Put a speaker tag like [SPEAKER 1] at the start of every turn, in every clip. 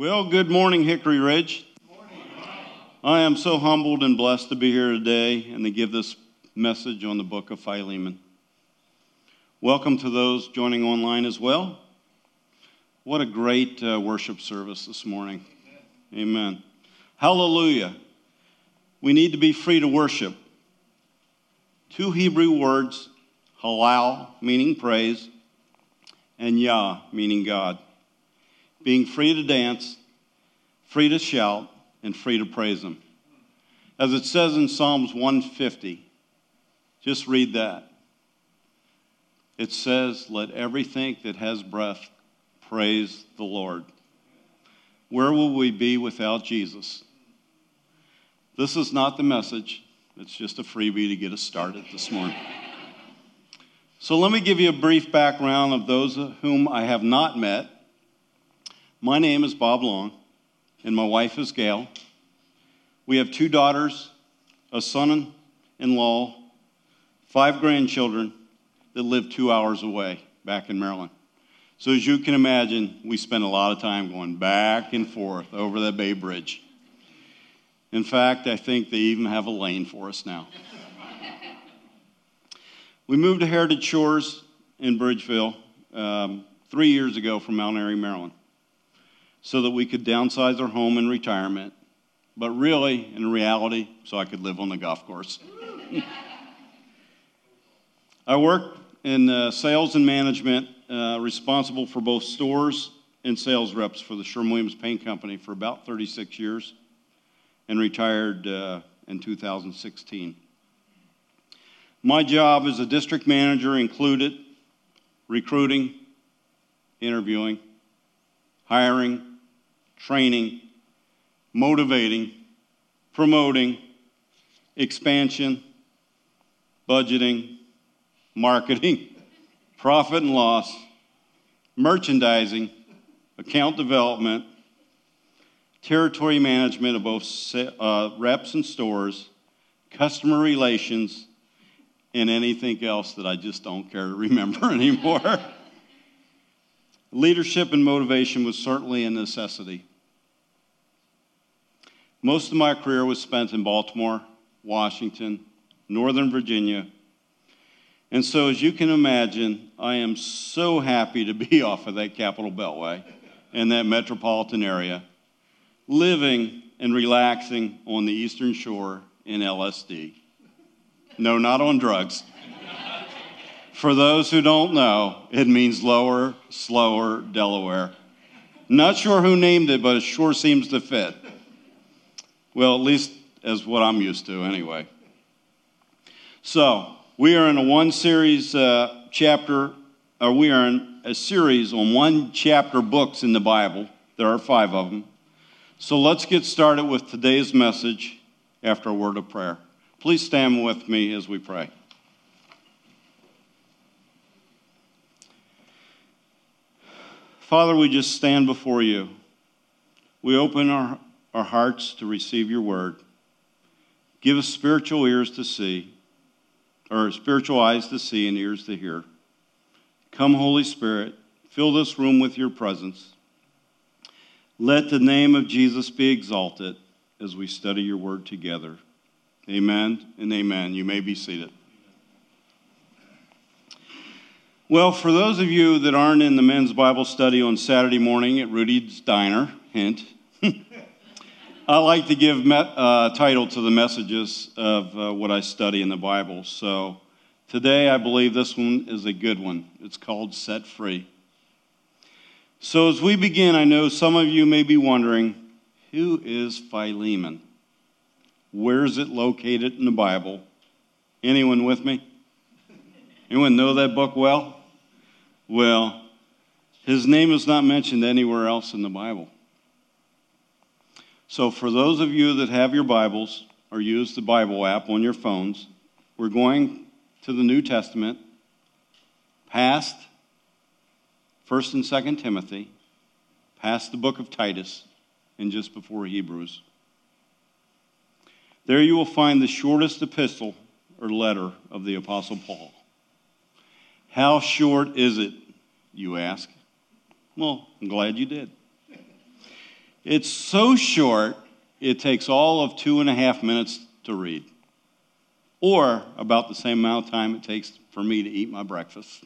[SPEAKER 1] Well, good morning, Hickory Ridge. I am so humbled and blessed to be here today and to give this message on the book of Philemon. Welcome to those joining online as well. What a great uh, worship service this morning. Amen. Amen. Hallelujah. We need to be free to worship. Two Hebrew words, halal, meaning praise, and Yah, meaning God. Being free to dance, free to shout, and free to praise Him. As it says in Psalms 150, just read that. It says, Let everything that has breath praise the Lord. Where will we be without Jesus? This is not the message, it's just a freebie to get us started this morning. So, let me give you a brief background of those whom I have not met. My name is Bob Long, and my wife is Gail. We have two daughters, a son in law, five grandchildren that live two hours away back in Maryland. So, as you can imagine, we spend a lot of time going back and forth over the Bay Bridge. In fact, I think they even have a lane for us now. we moved to Heritage Shores in Bridgeville um, three years ago from Mount Airy, Maryland, so that we could downsize our home in retirement, but really, in reality, so I could live on the golf course. I worked in uh, sales and management, uh, responsible for both stores and sales reps for the Sherwin Williams Paint Company for about 36 years and retired uh, in 2016. My job as a district manager included recruiting, interviewing, hiring, training, motivating, promoting, expansion, budgeting, marketing, profit and loss, merchandising, account development, territory management of both uh, reps and stores, customer relations, and anything else that I just don't care to remember anymore. Leadership and motivation was certainly a necessity. Most of my career was spent in Baltimore, Washington, Northern Virginia. And so, as you can imagine, I am so happy to be off of that Capital Beltway and that metropolitan area living and relaxing on the Eastern Shore in LSD. No, not on drugs. For those who don't know, it means lower, slower Delaware. Not sure who named it, but it sure seems to fit. Well, at least as what I'm used to, anyway. So, we are in a one series uh, chapter, or we are in a series on one chapter books in the Bible. There are five of them. So let's get started with today's message after a word of prayer. Please stand with me as we pray. Father, we just stand before you. We open our, our hearts to receive your word. Give us spiritual ears to see, or spiritual eyes to see and ears to hear. Come, Holy Spirit, fill this room with your presence. Let the name of Jesus be exalted as we study your word together. Amen and amen. You may be seated. Well, for those of you that aren't in the men's Bible study on Saturday morning at Rudy's Diner, hint, I like to give met, uh, title to the messages of uh, what I study in the Bible. So today I believe this one is a good one. It's called Set Free. So, as we begin, I know some of you may be wondering who is Philemon? Where is it located in the Bible? Anyone with me? Anyone know that book well? Well, his name is not mentioned anywhere else in the Bible. So, for those of you that have your Bibles or use the Bible app on your phones, we're going to the New Testament, past 1st and 2nd Timothy, past the book of Titus, and just before Hebrews. There you will find the shortest epistle or letter of the Apostle Paul. How short is it, you ask? Well, I'm glad you did. It's so short, it takes all of two and a half minutes to read, or about the same amount of time it takes for me to eat my breakfast.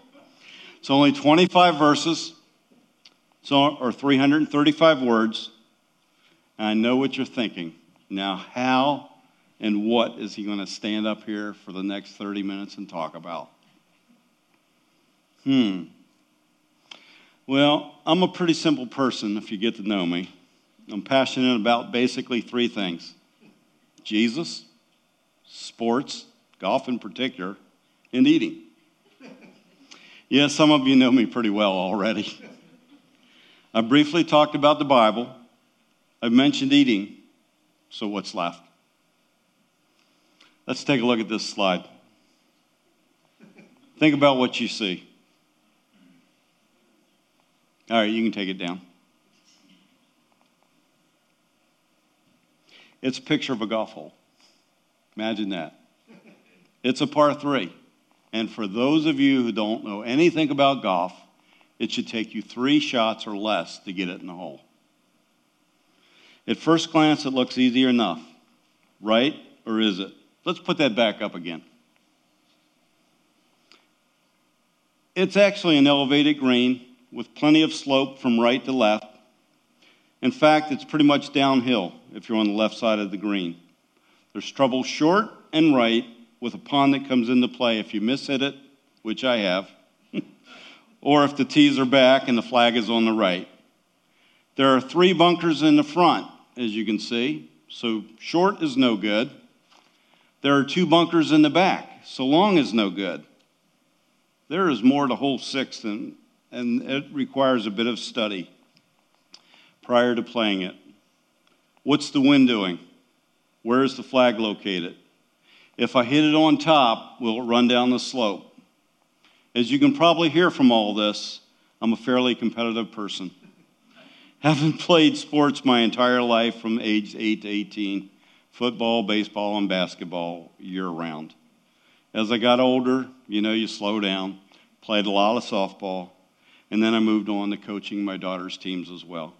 [SPEAKER 1] it's only 25 verses, so, or 335 words. And I know what you're thinking. Now, how and what is he going to stand up here for the next 30 minutes and talk about? Hmm. Well, I'm a pretty simple person if you get to know me. I'm passionate about basically three things Jesus, sports, golf in particular, and eating. Yeah, some of you know me pretty well already. I briefly talked about the Bible. I've mentioned eating. So, what's left? Let's take a look at this slide. Think about what you see. All right, you can take it down. It's a picture of a golf hole. Imagine that. It's a par three. And for those of you who don't know anything about golf, it should take you three shots or less to get it in the hole. At first glance, it looks easy enough, right? Or is it? Let's put that back up again. It's actually an elevated green with plenty of slope from right to left. In fact, it's pretty much downhill if you're on the left side of the green. There's trouble short and right with a pond that comes into play if you miss hit it, which I have, or if the tees are back and the flag is on the right. There are three bunkers in the front, as you can see, so short is no good. There are two bunkers in the back, so long is no good. There is more to hole six than and it requires a bit of study prior to playing it. What's the wind doing? Where is the flag located? If I hit it on top, will it run down the slope? As you can probably hear from all this, I'm a fairly competitive person. Haven't played sports my entire life from age 8 to 18 football, baseball, and basketball year round. As I got older, you know, you slow down. Played a lot of softball, and then I moved on to coaching my daughter's teams as well.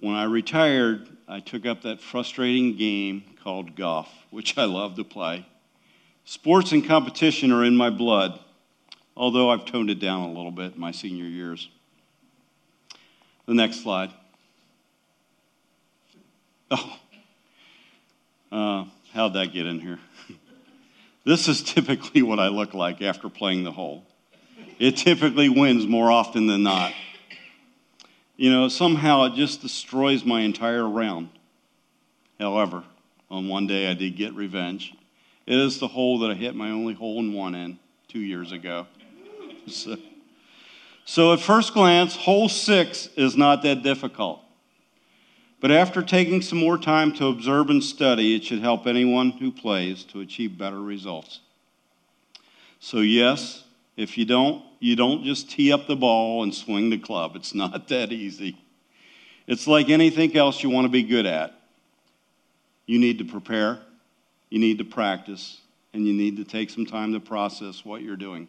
[SPEAKER 1] When I retired, I took up that frustrating game called golf, which I love to play. Sports and competition are in my blood, although I've toned it down a little bit in my senior years. The next slide. Oh, uh, how'd that get in here? this is typically what I look like after playing the hole it typically wins more often than not. You know, somehow it just destroys my entire round. However, on one day I did get revenge. It is the hole that I hit my only hole in one in two years ago. So, so at first glance, hole six is not that difficult. But after taking some more time to observe and study, it should help anyone who plays to achieve better results. So, yes, if you don't, you don't just tee up the ball and swing the club. It's not that easy. It's like anything else you want to be good at. You need to prepare, you need to practice, and you need to take some time to process what you're doing.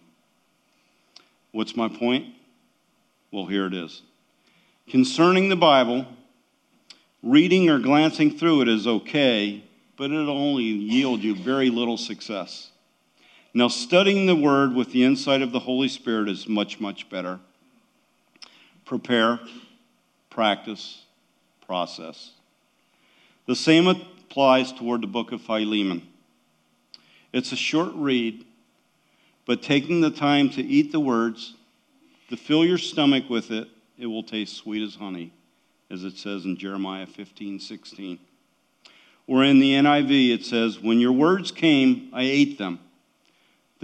[SPEAKER 1] What's my point? Well, here it is. Concerning the Bible, reading or glancing through it is okay, but it'll only yield you very little success. Now, studying the Word with the insight of the Holy Spirit is much, much better. Prepare, practice, process. The same applies toward the book of Philemon. It's a short read, but taking the time to eat the words, to fill your stomach with it, it will taste sweet as honey, as it says in Jeremiah 15 16. Or in the NIV, it says, When your words came, I ate them.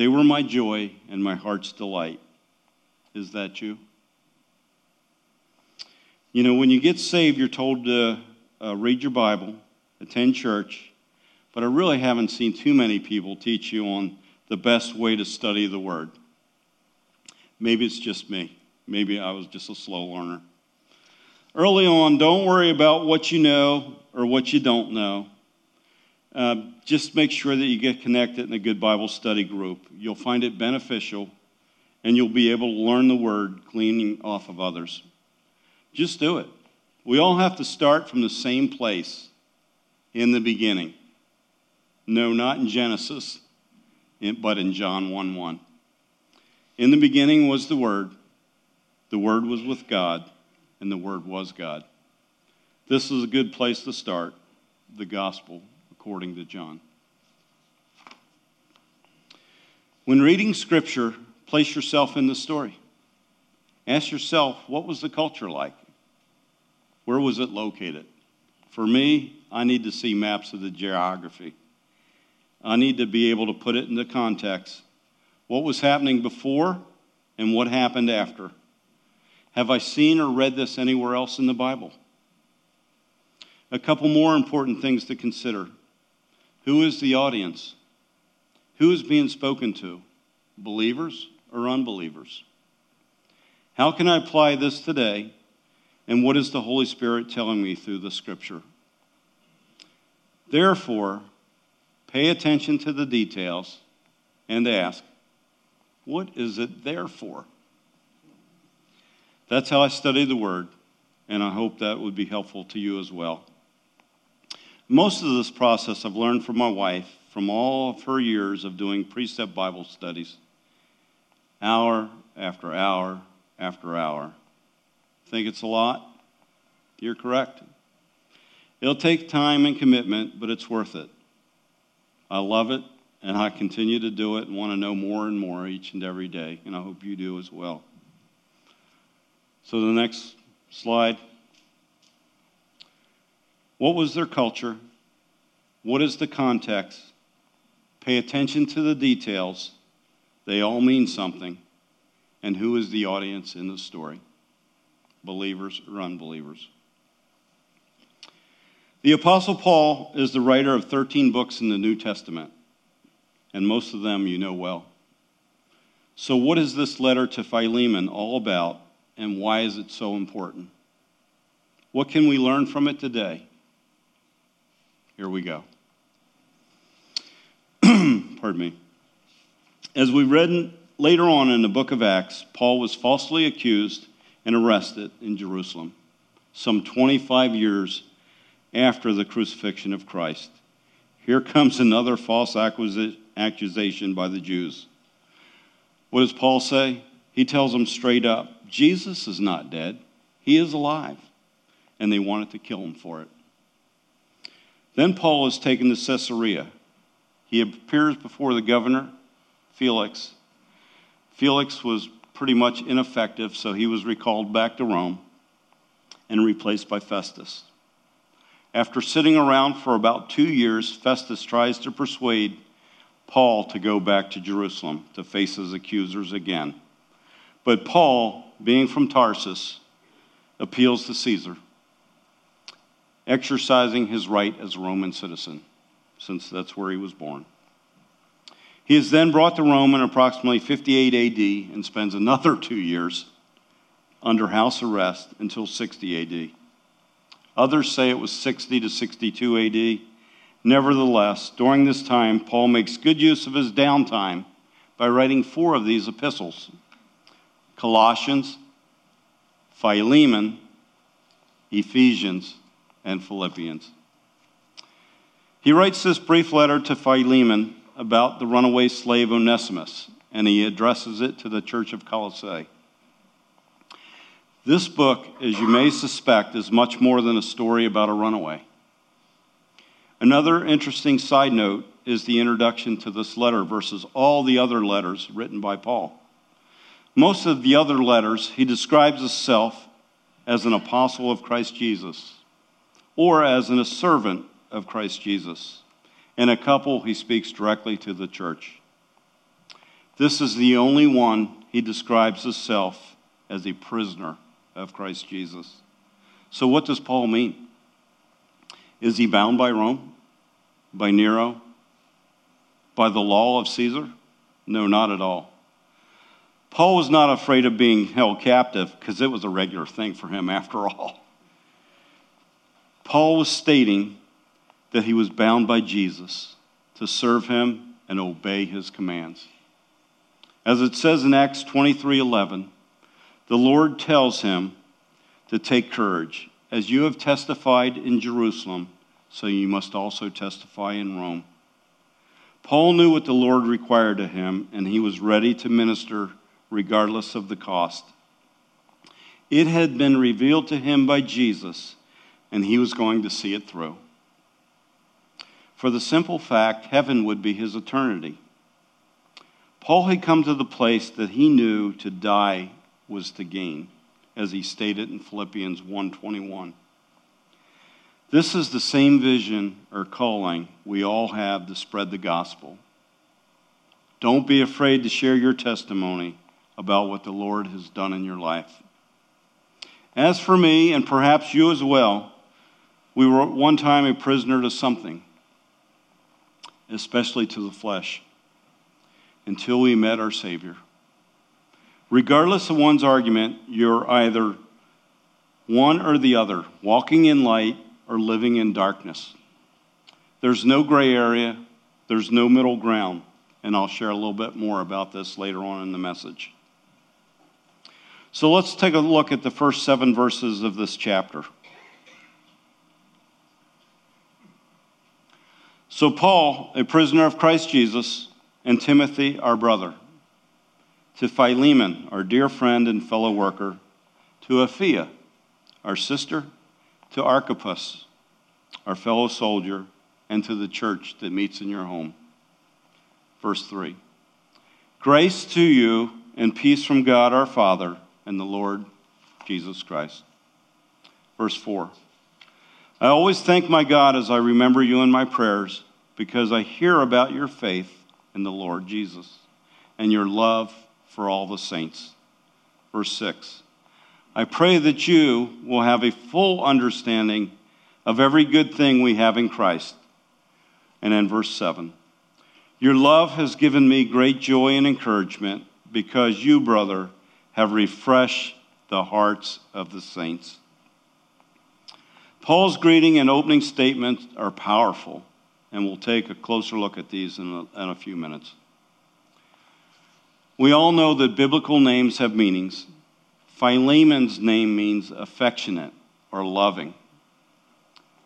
[SPEAKER 1] They were my joy and my heart's delight. Is that you? You know, when you get saved, you're told to uh, read your Bible, attend church, but I really haven't seen too many people teach you on the best way to study the Word. Maybe it's just me. Maybe I was just a slow learner. Early on, don't worry about what you know or what you don't know. Uh, just make sure that you get connected in a good Bible study group. You'll find it beneficial and you'll be able to learn the word gleaning off of others. Just do it. We all have to start from the same place in the beginning. No, not in Genesis, but in John 1 1. In the beginning was the Word, the Word was with God, and the Word was God. This is a good place to start the gospel according to John. When reading scripture, place yourself in the story. Ask yourself, what was the culture like? Where was it located? For me, I need to see maps of the geography. I need to be able to put it into context. What was happening before and what happened after? Have I seen or read this anywhere else in the Bible? A couple more important things to consider. Who is the audience? Who is being spoken to? Believers or unbelievers? How can I apply this today? And what is the Holy Spirit telling me through the scripture? Therefore, pay attention to the details and ask, what is it there for? That's how I study the Word, and I hope that would be helpful to you as well. Most of this process I've learned from my wife from all of her years of doing precept Bible studies, hour after hour after hour. Think it's a lot? You're correct. It'll take time and commitment, but it's worth it. I love it, and I continue to do it and want to know more and more each and every day, and I hope you do as well. So, the next slide. What was their culture? What is the context? Pay attention to the details. They all mean something. And who is the audience in the story? Believers or unbelievers? The Apostle Paul is the writer of 13 books in the New Testament, and most of them you know well. So, what is this letter to Philemon all about, and why is it so important? What can we learn from it today? Here we go. Pardon me. As we read later on in the book of Acts, Paul was falsely accused and arrested in Jerusalem, some 25 years after the crucifixion of Christ. Here comes another false accusation by the Jews. What does Paul say? He tells them straight up Jesus is not dead, he is alive. And they wanted to kill him for it. Then Paul is taken to Caesarea. He appears before the governor, Felix. Felix was pretty much ineffective, so he was recalled back to Rome and replaced by Festus. After sitting around for about two years, Festus tries to persuade Paul to go back to Jerusalem to face his accusers again. But Paul, being from Tarsus, appeals to Caesar, exercising his right as a Roman citizen, since that's where he was born. He is then brought to Rome in approximately 58 AD and spends another two years under house arrest until 60 AD. Others say it was 60 to 62 AD. Nevertheless, during this time, Paul makes good use of his downtime by writing four of these epistles Colossians, Philemon, Ephesians, and Philippians. He writes this brief letter to Philemon about the runaway slave Onesimus, and he addresses it to the church of Colossae. This book, as you may suspect, is much more than a story about a runaway. Another interesting side note is the introduction to this letter versus all the other letters written by Paul. Most of the other letters, he describes himself as an apostle of Christ Jesus or as an, a servant of Christ Jesus. In a couple, he speaks directly to the church. This is the only one he describes himself as a prisoner of Christ Jesus. So, what does Paul mean? Is he bound by Rome? By Nero? By the law of Caesar? No, not at all. Paul was not afraid of being held captive because it was a regular thing for him after all. Paul was stating that he was bound by Jesus to serve him and obey his commands. As it says in Acts 23 11, the Lord tells him to take courage. As you have testified in Jerusalem, so you must also testify in Rome. Paul knew what the Lord required of him, and he was ready to minister regardless of the cost. It had been revealed to him by Jesus, and he was going to see it through. For the simple fact, heaven would be his eternity. Paul had come to the place that he knew to die was to gain, as he stated in Philippians 1:21. This is the same vision or calling we all have to spread the gospel. Don't be afraid to share your testimony about what the Lord has done in your life. As for me, and perhaps you as well, we were at one time a prisoner to something, especially to the flesh, until we met our Savior. Regardless of one's argument, you're either one or the other, walking in light or living in darkness. There's no gray area, there's no middle ground, and I'll share a little bit more about this later on in the message. So let's take a look at the first seven verses of this chapter. So, Paul, a prisoner of Christ Jesus, and Timothy, our brother, to Philemon, our dear friend and fellow worker, to Apphia, our sister, to Archippus, our fellow soldier, and to the church that meets in your home. Verse 3 Grace to you and peace from God our Father and the Lord Jesus Christ. Verse 4 I always thank my God as I remember you in my prayers because I hear about your faith in the Lord Jesus and your love for all the saints. Verse 6 I pray that you will have a full understanding of every good thing we have in Christ. And in verse 7 Your love has given me great joy and encouragement because you, brother, have refreshed the hearts of the saints. Paul's greeting and opening statements are powerful, and we'll take a closer look at these in a, in a few minutes. We all know that biblical names have meanings. Philemon's name means affectionate or loving.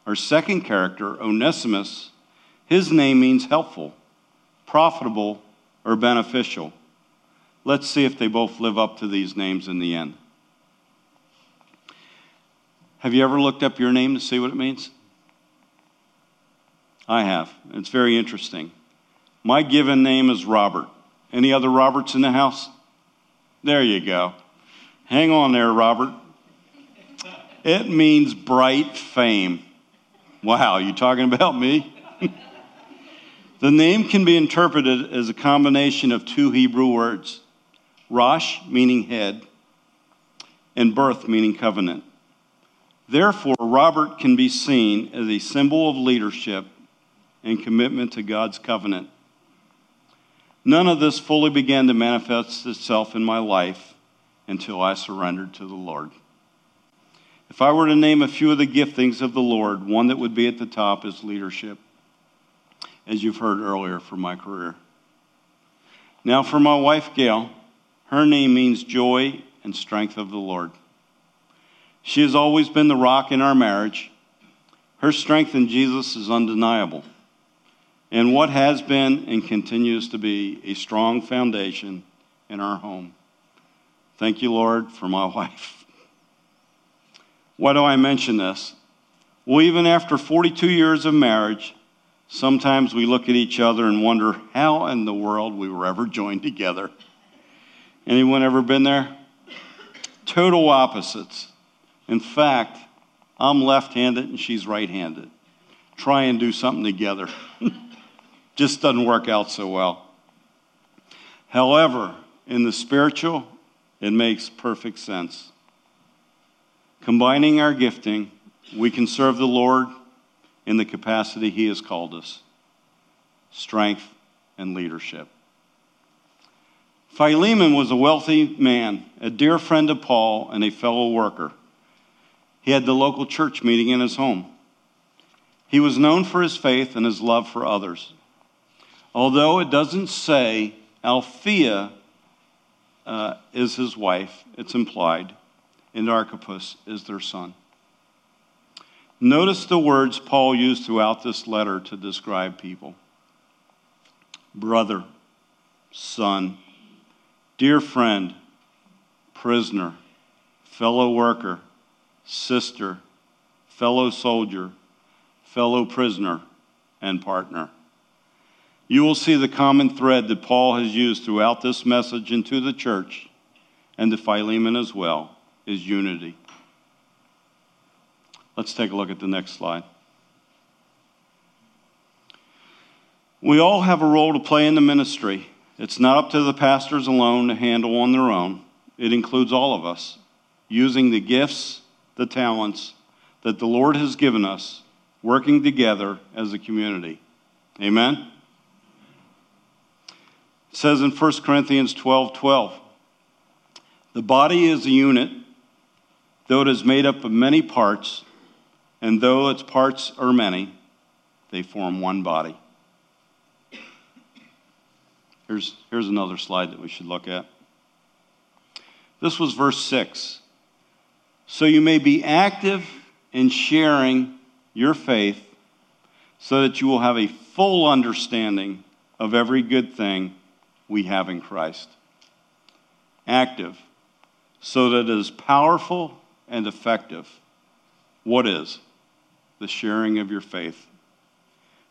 [SPEAKER 1] Our second character, Onesimus, his name means helpful, profitable, or beneficial. Let's see if they both live up to these names in the end. Have you ever looked up your name to see what it means? I have. It's very interesting. My given name is Robert. Any other Roberts in the house? There you go. Hang on there, Robert. It means bright fame. Wow, you talking about me? the name can be interpreted as a combination of two Hebrew words Rosh, meaning head, and birth, meaning covenant. Therefore, Robert can be seen as a symbol of leadership and commitment to God's covenant. None of this fully began to manifest itself in my life until I surrendered to the Lord. If I were to name a few of the giftings of the Lord, one that would be at the top is leadership, as you've heard earlier from my career. Now, for my wife, Gail, her name means joy and strength of the Lord. She has always been the rock in our marriage. Her strength in Jesus is undeniable and what has been and continues to be a strong foundation in our home. Thank you, Lord, for my wife. Why do I mention this? Well, even after 42 years of marriage, sometimes we look at each other and wonder how in the world we were ever joined together. Anyone ever been there? Total opposites. In fact, I'm left handed and she's right handed. Try and do something together. just doesn't work out so well. However, in the spiritual, it makes perfect sense. Combining our gifting, we can serve the Lord in the capacity He has called us strength and leadership. Philemon was a wealthy man, a dear friend of Paul, and a fellow worker. He had the local church meeting in his home. He was known for his faith and his love for others. Although it doesn't say Apphia uh, is his wife, it's implied. and Archippus is their son. Notice the words Paul used throughout this letter to describe people brother, son, dear friend, prisoner, fellow worker, sister, fellow soldier, fellow prisoner, and partner. You will see the common thread that Paul has used throughout this message into the church and to Philemon as well is unity. Let's take a look at the next slide. We all have a role to play in the ministry. It's not up to the pastors alone to handle on their own. It includes all of us, using the gifts, the talents that the Lord has given us, working together as a community. Amen? It says in 1 Corinthians 12 12, the body is a unit, though it is made up of many parts, and though its parts are many, they form one body. Here's, here's another slide that we should look at. This was verse 6. So you may be active in sharing your faith so that you will have a full understanding of every good thing we have in Christ. Active, so that it is powerful and effective. What is? The sharing of your faith.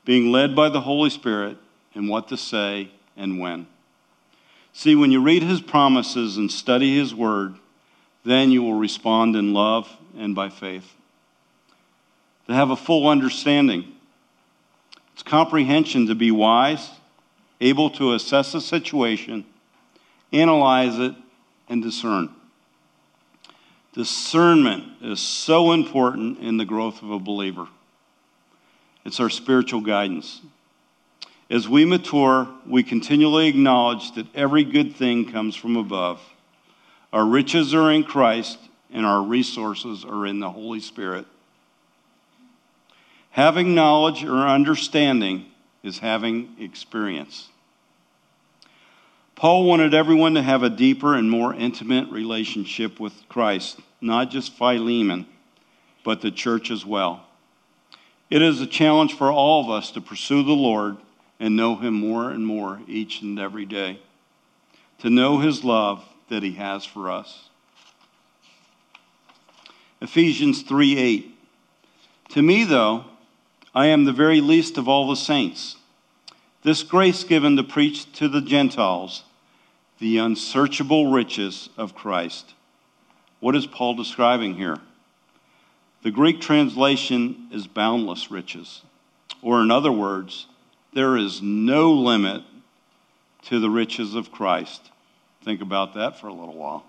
[SPEAKER 1] Being led by the Holy Spirit in what to say and when. See, when you read his promises and study his word, then you will respond in love and by faith. To have a full understanding, it's comprehension to be wise, able to assess a situation, analyze it, and discern. Discernment is so important in the growth of a believer. It's our spiritual guidance. As we mature, we continually acknowledge that every good thing comes from above. Our riches are in Christ, and our resources are in the Holy Spirit. Having knowledge or understanding is having experience. Paul wanted everyone to have a deeper and more intimate relationship with Christ, not just Philemon, but the church as well. It is a challenge for all of us to pursue the Lord and know Him more and more each and every day, to know His love that He has for us. Ephesians 3 8. To me, though, I am the very least of all the saints. This grace given to preach to the Gentiles the unsearchable riches of Christ. What is Paul describing here? The Greek translation is boundless riches, or in other words, there is no limit to the riches of Christ. Think about that for a little while.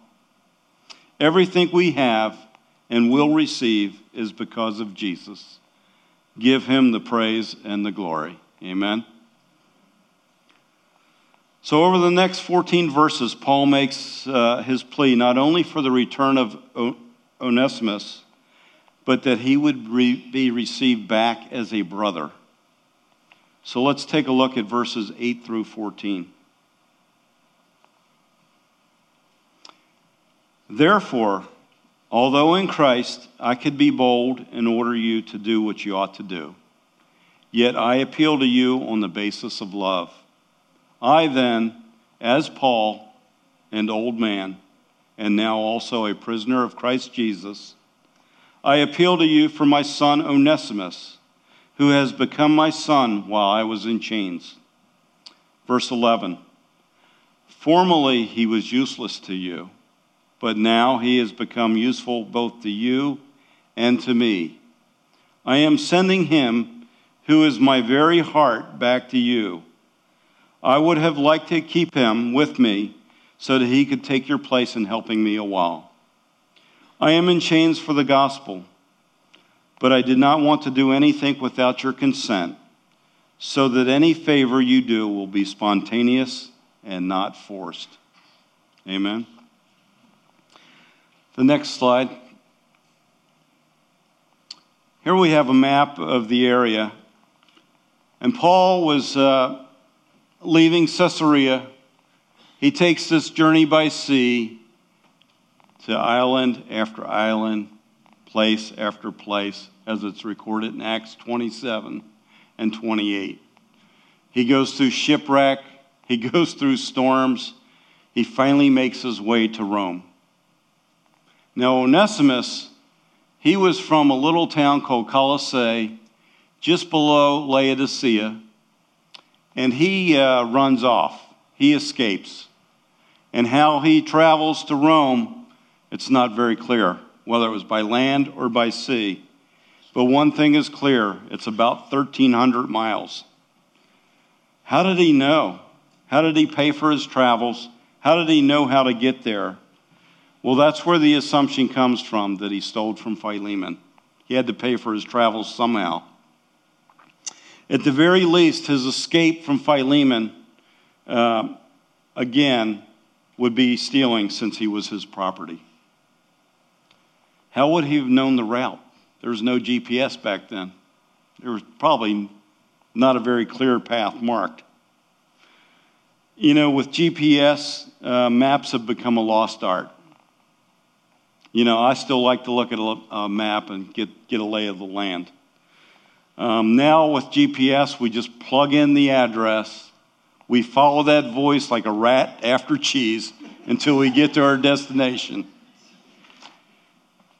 [SPEAKER 1] Everything we have and will receive is because of Jesus. Give him the praise and the glory. Amen. So, over the next 14 verses, Paul makes uh, his plea not only for the return of Onesimus, but that he would re- be received back as a brother. So let's take a look at verses 8 through 14. Therefore, although in Christ I could be bold and order you to do what you ought to do, yet I appeal to you on the basis of love. I then, as Paul, an old man, and now also a prisoner of Christ Jesus, I appeal to you for my son Onesimus who has become my son while I was in chains. Verse 11 Formerly he was useless to you, but now he has become useful both to you and to me. I am sending him, who is my very heart, back to you. I would have liked to keep him with me so that he could take your place in helping me a while. I am in chains for the gospel but I did not want to do anything without your consent, so that any favor you do will be spontaneous and not forced. Amen. The next slide. Here we have a map of the area. And Paul was uh, leaving Caesarea. He takes this journey by sea to island after island, place after place, as it's recorded in Acts 27 and 28. He goes through shipwreck, he goes through storms, he finally makes his way to Rome. Now, Onesimus, he was from a little town called Colossae, just below Laodicea, and he uh, runs off. He escapes. And how he travels to Rome, it's not very clear, whether it was by land or by sea. But one thing is clear it's about 1,300 miles. How did he know? How did he pay for his travels? How did he know how to get there? Well, that's where the assumption comes from that he stole from Philemon. He had to pay for his travels somehow. At the very least, his escape from Philemon, uh, again, would be stealing since he was his property. How would he have known the route? There was no GPS back then. There was probably not a very clear path marked. You know, with GPS, uh, maps have become a lost art. You know, I still like to look at a, map and get, get a lay of the land. Um, now, with GPS, we just plug in the address. We follow that voice like a rat after cheese until we get to our destination.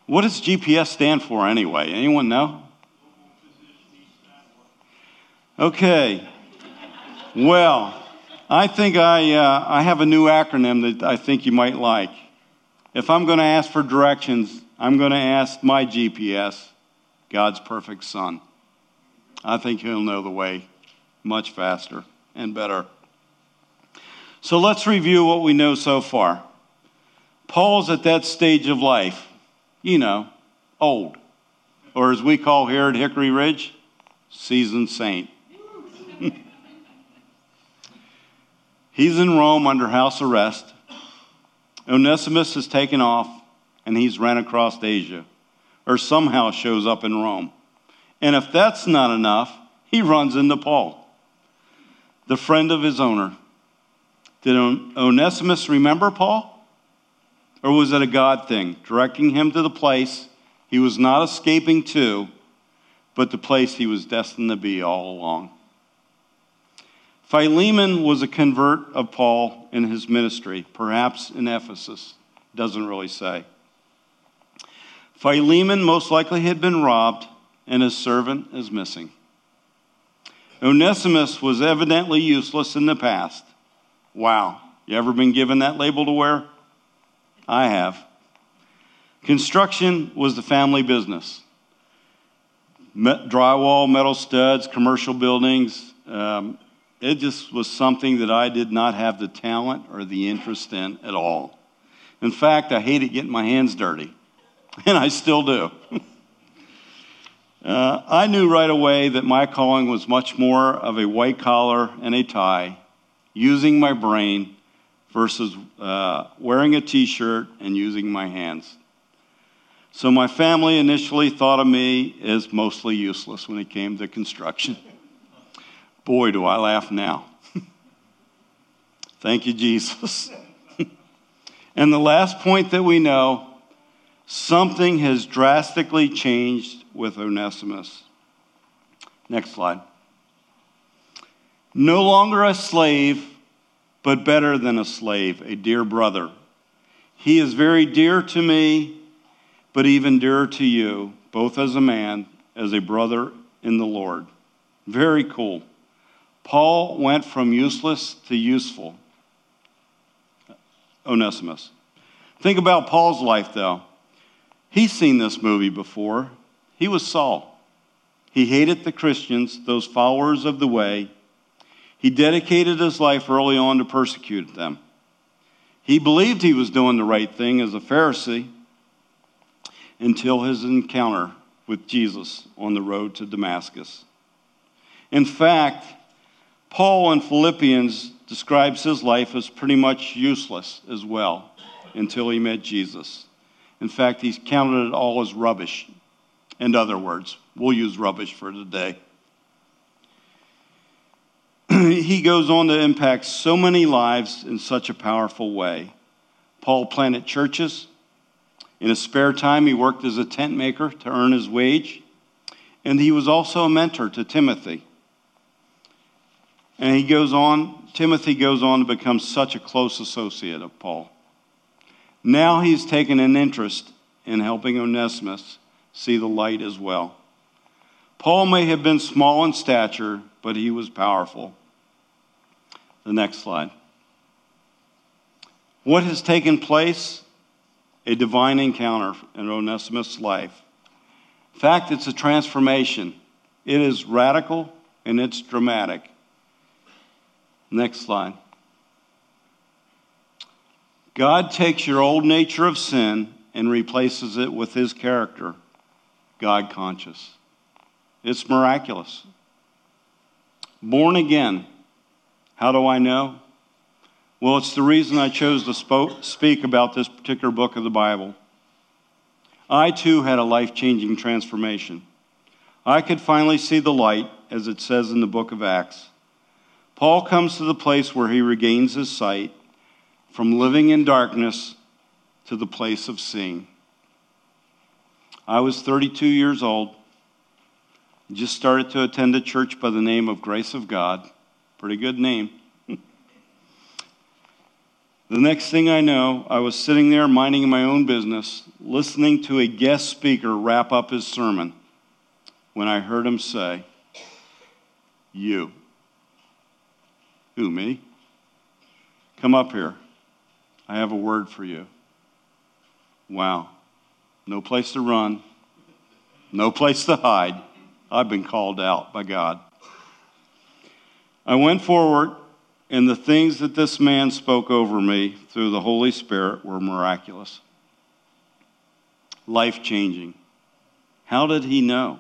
[SPEAKER 1] What does GPS stand for anyway? Anyone know? Okay. Well, I think I, uh, I have a new acronym that I think you might like. If I'm going to ask for directions, I'm going to ask my GPS, God's perfect Son. I think He'll know the way much faster and better. So let's review what we know so far. Paul's at that stage of life, you know, old, or as we call here at Hickory Ridge, seasoned saint. he's in Rome under house arrest. Onesimus has taken off and he's ran across Asia, or somehow shows up in Rome. And if that's not enough, he runs into Paul, the friend of his owner. Did Onesimus remember Paul? Or was it a God thing, directing him to the place he was not escaping to, but the place he was destined to be all along? Philemon was a convert of Paul in his ministry, perhaps in Ephesus. Doesn't really say. Philemon most likely had been robbed, and his servant is missing. Onesimus was evidently useless in the past. Wow. You ever been given that label to wear? I have. Construction was the family business. drywall, metal studs, commercial buildings. Um, it just was something that I did not have the talent or the interest in at all. In fact, I hated getting my hands dirty, and I still do. uh, I knew right away that my calling was much more of a white collar and a tie, using my brain versus uh, wearing a t shirt and using my hands. So my family initially thought of me as mostly useless when it came to construction. Boy, do I laugh now. Thank you, Jesus. and the last point that we know something has drastically changed with Onesimus. Next slide. No longer a slave, but better than a slave, a dear brother. He is very dear to me, but even dearer to you, both as a man, as a brother in the Lord. Very cool. Paul went from useless to useful. Onesimus. Think about Paul's life, though. He's seen this movie before. He was Saul. He hated the Christians, those followers of the way. He dedicated his life early on to persecute them. He believed he was doing the right thing as a Pharisee until his encounter with Jesus on the road to Damascus. In fact, Paul in Philippians describes his life as pretty much useless as well until he met Jesus. In fact, he's counted it all as rubbish. In other words, we'll use rubbish for today. he goes on to impact so many lives in such a powerful way. Paul planted churches, In his spare time, he worked as a tent maker to earn his wage, and he was also a mentor to Timothy. And he goes on, Timothy goes on to become such a close associate of Paul. Now he's taken an interest in helping Onesimus see the light as well. Paul may have been small in stature, but he was powerful. The next slide. What has taken place? A divine encounter in Onesimus' life. In fact, it's a transformation. It is radical and it's dramatic. Next slide. God takes your old nature of sin and replaces it with his character, God conscious. It's miraculous. Born again. How do I know? Well, it's the reason I chose to spoke, speak about this particular book of the Bible. I too had a life changing transformation. I could finally see the light, as it says in the book of Acts. Paul comes to the place where he regains his sight from living in darkness to the place of seeing. I was 32 years old, just started to attend a church by the name of Grace of God. Pretty good name. the next thing I know, I was sitting there minding my own business, listening to a guest speaker wrap up his sermon when I heard him say, You. Who, me? Come up here. I have a word for you. Wow. No place to run, no place to hide. I've been called out by God. I went forward, and the things that this man spoke over me through the Holy Spirit were miraculous, life changing. How did he know?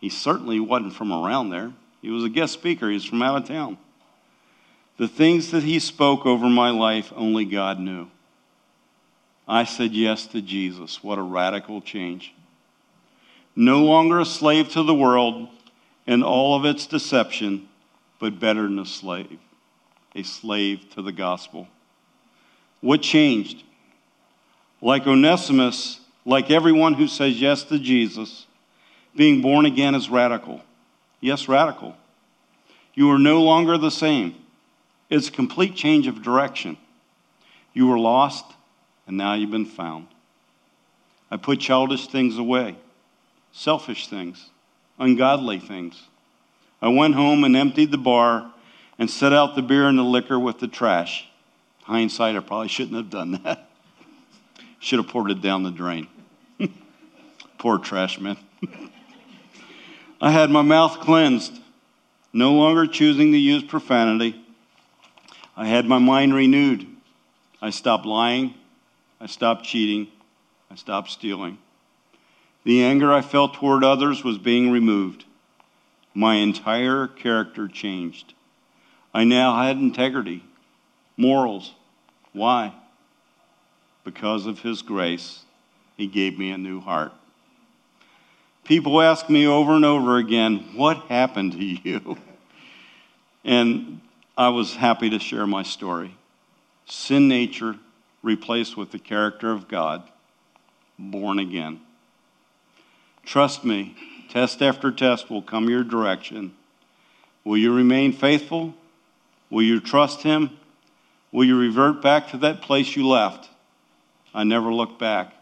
[SPEAKER 1] He certainly wasn't from around there. He was a guest speaker, he was from out of town. The things that he spoke over my life, only God knew. I said yes to Jesus. What a radical change. No longer a slave to the world and all of its deception, but better than a slave, a slave to the gospel. What changed? Like Onesimus, like everyone who says yes to Jesus, being born again is radical. Yes, radical. You are no longer the same. It's a complete change of direction. You were lost, and now you've been found. I put childish things away, selfish things, ungodly things. I went home and emptied the bar and set out the beer and the liquor with the trash. Hindsight, I probably shouldn't have done that. Should have poured it down the drain. Poor trash man. I had my mouth cleansed, no longer choosing to use profanity I had my mind renewed. I stopped lying. I stopped cheating. I stopped stealing. The anger I felt toward others was being removed. My entire character changed. I now had integrity, morals. Why? Because of His grace, He gave me a new heart. People ask me over and over again, What happened to you? And I was happy to share my story. Sin nature replaced with the character of God, born again. Trust me, test after test will come your direction. Will you remain faithful? Will you trust Him? Will you revert back to that place you left? I never looked back.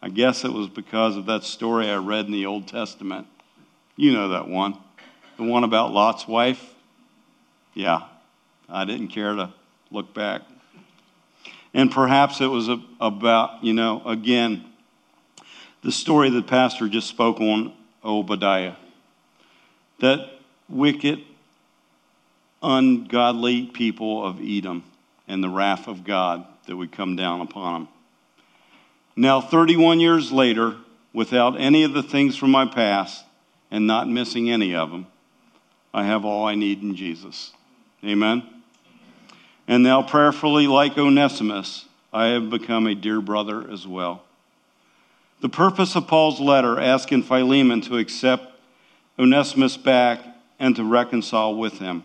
[SPEAKER 1] I guess it was because of that story I read in the Old Testament. You know that one. The one about Lot's wife. Yeah, I didn't care to look back. And perhaps it was about, you know, again, the story the Pastor just spoke on Obadiah. That wicked, ungodly people of Edom and the wrath of God that would come down upon them. Now, 31 years later, without any of the things from my past and not missing any of them, I have all I need in Jesus. Amen. And now, prayerfully, like Onesimus, I have become a dear brother as well. The purpose of Paul's letter asking Philemon to accept Onesimus back and to reconcile with him.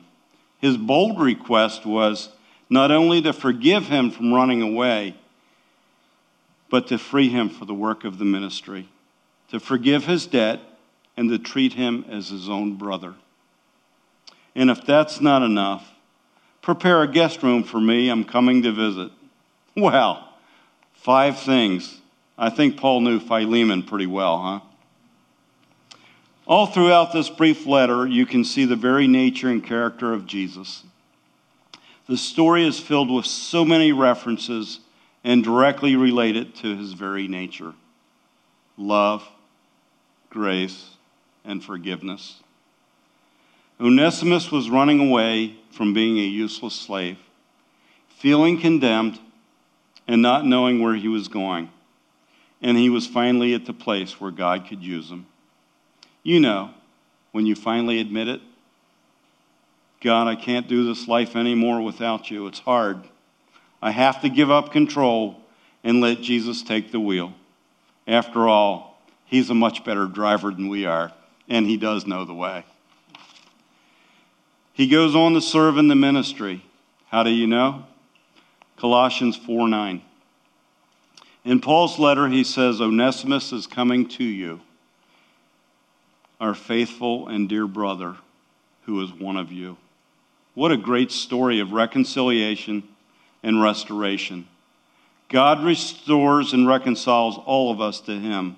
[SPEAKER 1] His bold request was not only to forgive him from running away, but to free him for the work of the ministry, to forgive his debt, and to treat him as his own brother. And if that's not enough, prepare a guest room for me. I'm coming to visit. Well, five things. I think Paul knew Philemon pretty well, huh? All throughout this brief letter, you can see the very nature and character of Jesus. The story is filled with so many references and directly related to his very nature love, grace, and forgiveness. Onesimus was running away from being a useless slave, feeling condemned and not knowing where he was going. And he was finally at the place where God could use him. You know, when you finally admit it, God, I can't do this life anymore without you. It's hard. I have to give up control and let Jesus take the wheel. After all, he's a much better driver than we are, and he does know the way. He goes on to serve in the ministry. How do you know? Colossians 4 9. In Paul's letter, he says, Onesimus is coming to you, our faithful and dear brother, who is one of you. What a great story of reconciliation and restoration. God restores and reconciles all of us to Him.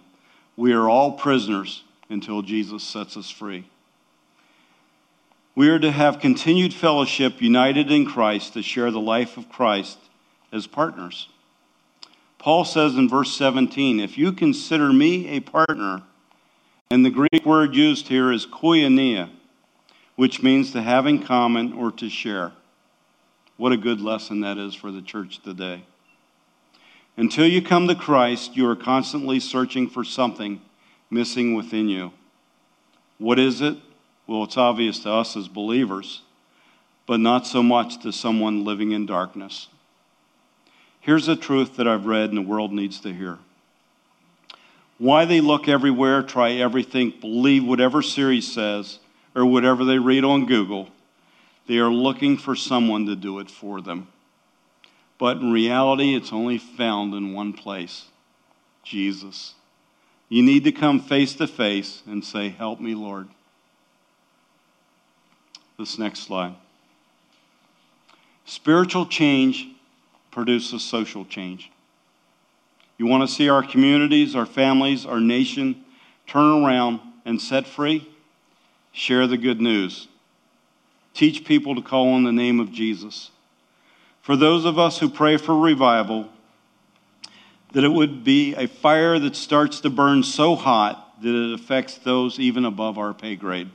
[SPEAKER 1] We are all prisoners until Jesus sets us free. We are to have continued fellowship united in Christ to share the life of Christ as partners. Paul says in verse 17, If you consider me a partner, and the Greek word used here is koinonia, which means to have in common or to share. What a good lesson that is for the church today. Until you come to Christ, you are constantly searching for something missing within you. What is it? Well, it's obvious to us as believers, but not so much to someone living in darkness. Here's a truth that I've read and the world needs to hear. Why they look everywhere, try everything, believe whatever Siri says, or whatever they read on Google they are looking for someone to do it for them. But in reality, it's only found in one place Jesus. You need to come face to face and say, Help me, Lord. This next slide. Spiritual change produces social change. You want to see our communities, our families, our nation turn around and set free? Share the good news. Teach people to call on the name of Jesus. For those of us who pray for revival, that it would be a fire that starts to burn so hot that it affects those even above our pay grade.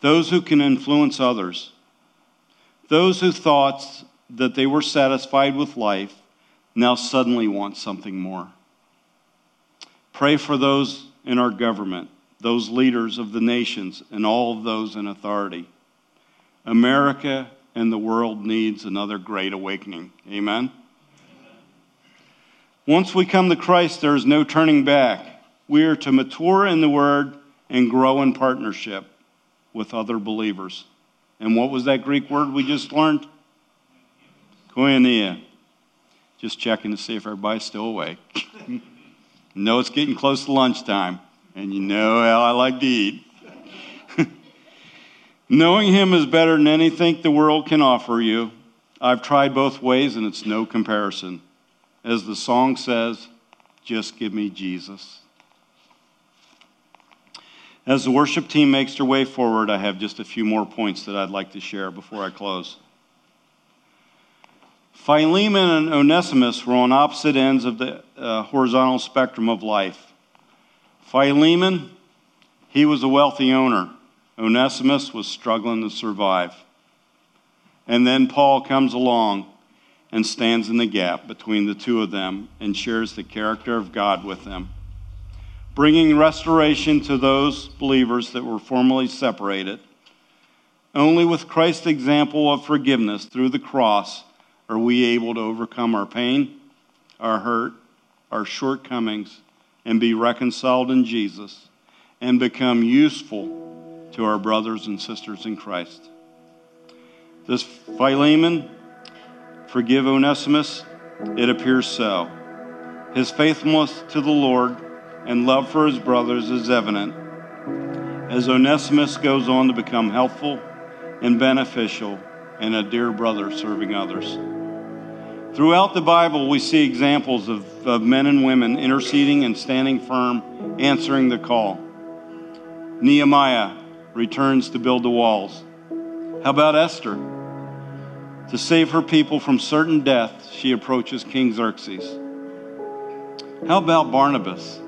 [SPEAKER 1] Those who can influence others. Those who thought that they were satisfied with life now suddenly want something more. Pray for those in our government, those leaders of the nations, and all of those in authority. America and the world needs another great awakening. Amen? Once we come to Christ, there is no turning back. We are to mature in the Word and grow in partnership with other believers. And what was that Greek word we just learned? Koinonia. Just checking to see if everybody's still awake. know it's getting close to lunchtime, and you know how I like to eat. Knowing Him is better than anything the world can offer you. I've tried both ways and it's no comparison. As the song says, just give me Jesus. As the worship team makes their way forward, I have just a few more points that I'd like to share before I close. Philemon and Onesimus were on opposite ends of the uh, horizontal spectrum of life. Philemon, he was a wealthy owner. Onesimus was struggling to survive. And then Paul comes along and stands in the gap between the two of them and shares the character of God with them, bringing restoration to those believers that were formerly separated. Only with Christ's example of forgiveness through the cross are we able to overcome our pain, our hurt, our shortcomings, and be reconciled in Jesus and become useful to our brothers and sisters in Christ. This Philemon, forgive Onesimus, it appears so. His faithfulness to the Lord and love for his brothers is evident as Onesimus goes on to become helpful and beneficial and a dear brother serving others. Throughout the Bible, we see examples of, of men and women interceding and standing firm, answering the call. Nehemiah returns to build the walls. How about Esther? To save her people from certain death, she approaches King Xerxes. How about Barnabas?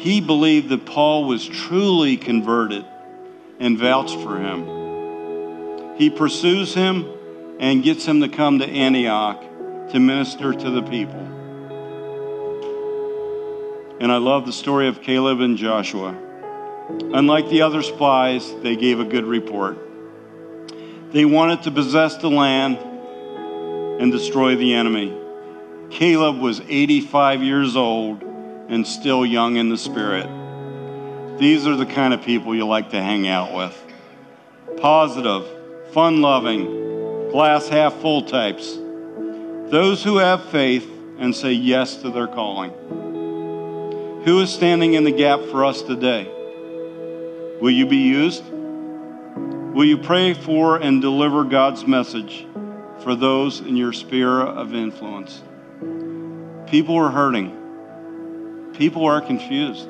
[SPEAKER 1] He believed that Paul was truly converted and vouched for him. He pursues him and gets him to come to Antioch to minister to the people. And I love the story of Caleb and Joshua. Unlike the other spies, they gave a good report. They wanted to possess the land and destroy the enemy. Caleb was 85 years old and still young in the spirit. These are the kind of people you like to hang out with. Positive, fun loving, glass half full types. Those who have faith and say yes to their calling. Who is standing in the gap for us today? Will you be used? Will you pray for and deliver God's message for those in your sphere of influence? People are hurting. People are confused.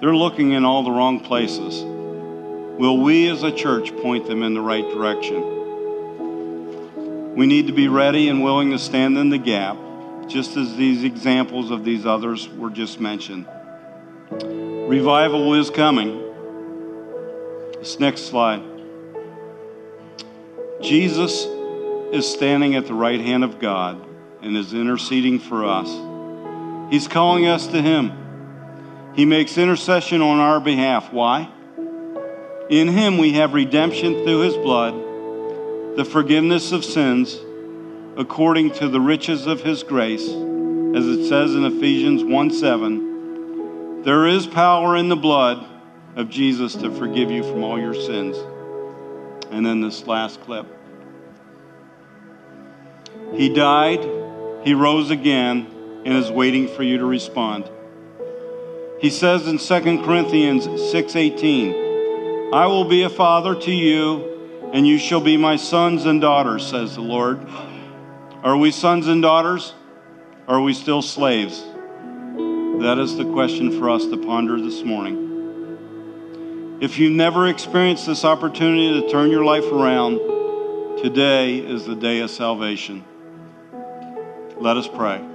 [SPEAKER 1] They're looking in all the wrong places. Will we as a church point them in the right direction? We need to be ready and willing to stand in the gap, just as these examples of these others were just mentioned. Revival is coming. This next slide. Jesus is standing at the right hand of God and is interceding for us. He's calling us to Him. He makes intercession on our behalf. Why? In Him we have redemption through His blood the forgiveness of sins according to the riches of his grace, as it says in Ephesians 1 7. There is power in the blood of Jesus to forgive you from all your sins. And then this last clip. He died, he rose again, and is waiting for you to respond. He says in 2 Corinthians 6:18, I will be a father to you and you shall be my sons and daughters, says the Lord. Are we sons and daughters? Are we still slaves? That is the question for us to ponder this morning. If you never experienced this opportunity to turn your life around, today is the day of salvation. Let us pray.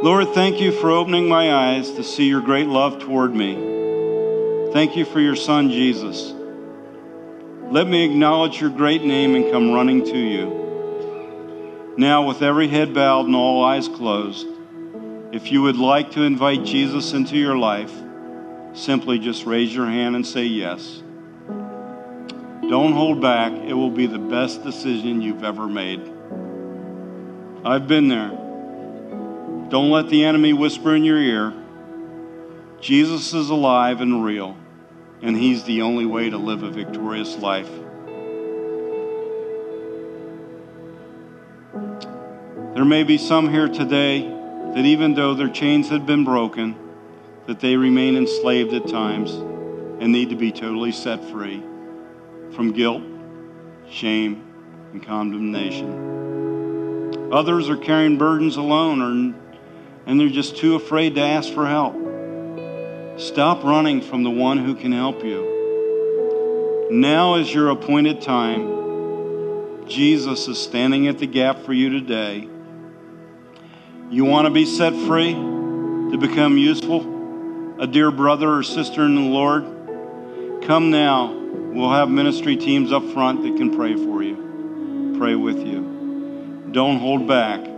[SPEAKER 1] Lord, thank you for opening my eyes to see your great love toward me. Thank you for your son, Jesus. Let me acknowledge your great name and come running to you. Now, with every head bowed and all eyes closed, if you would like to invite Jesus into your life, simply just raise your hand and say yes. Don't hold back. It will be the best decision you've ever made. I've been there. Don't let the enemy whisper in your ear. Jesus is alive and real, and He's the only way to live a victorious life. There may be some here today that even though their chains had been broken, that they remain enslaved at times and need to be totally set free from guilt, shame, and condemnation. Others are carrying burdens alone or, and they're just too afraid to ask for help. Stop running from the one who can help you. Now is your appointed time. Jesus is standing at the gap for you today. You want to be set free to become useful, a dear brother or sister in the Lord? Come now. We'll have ministry teams up front that can pray for you, pray with you. Don't hold back.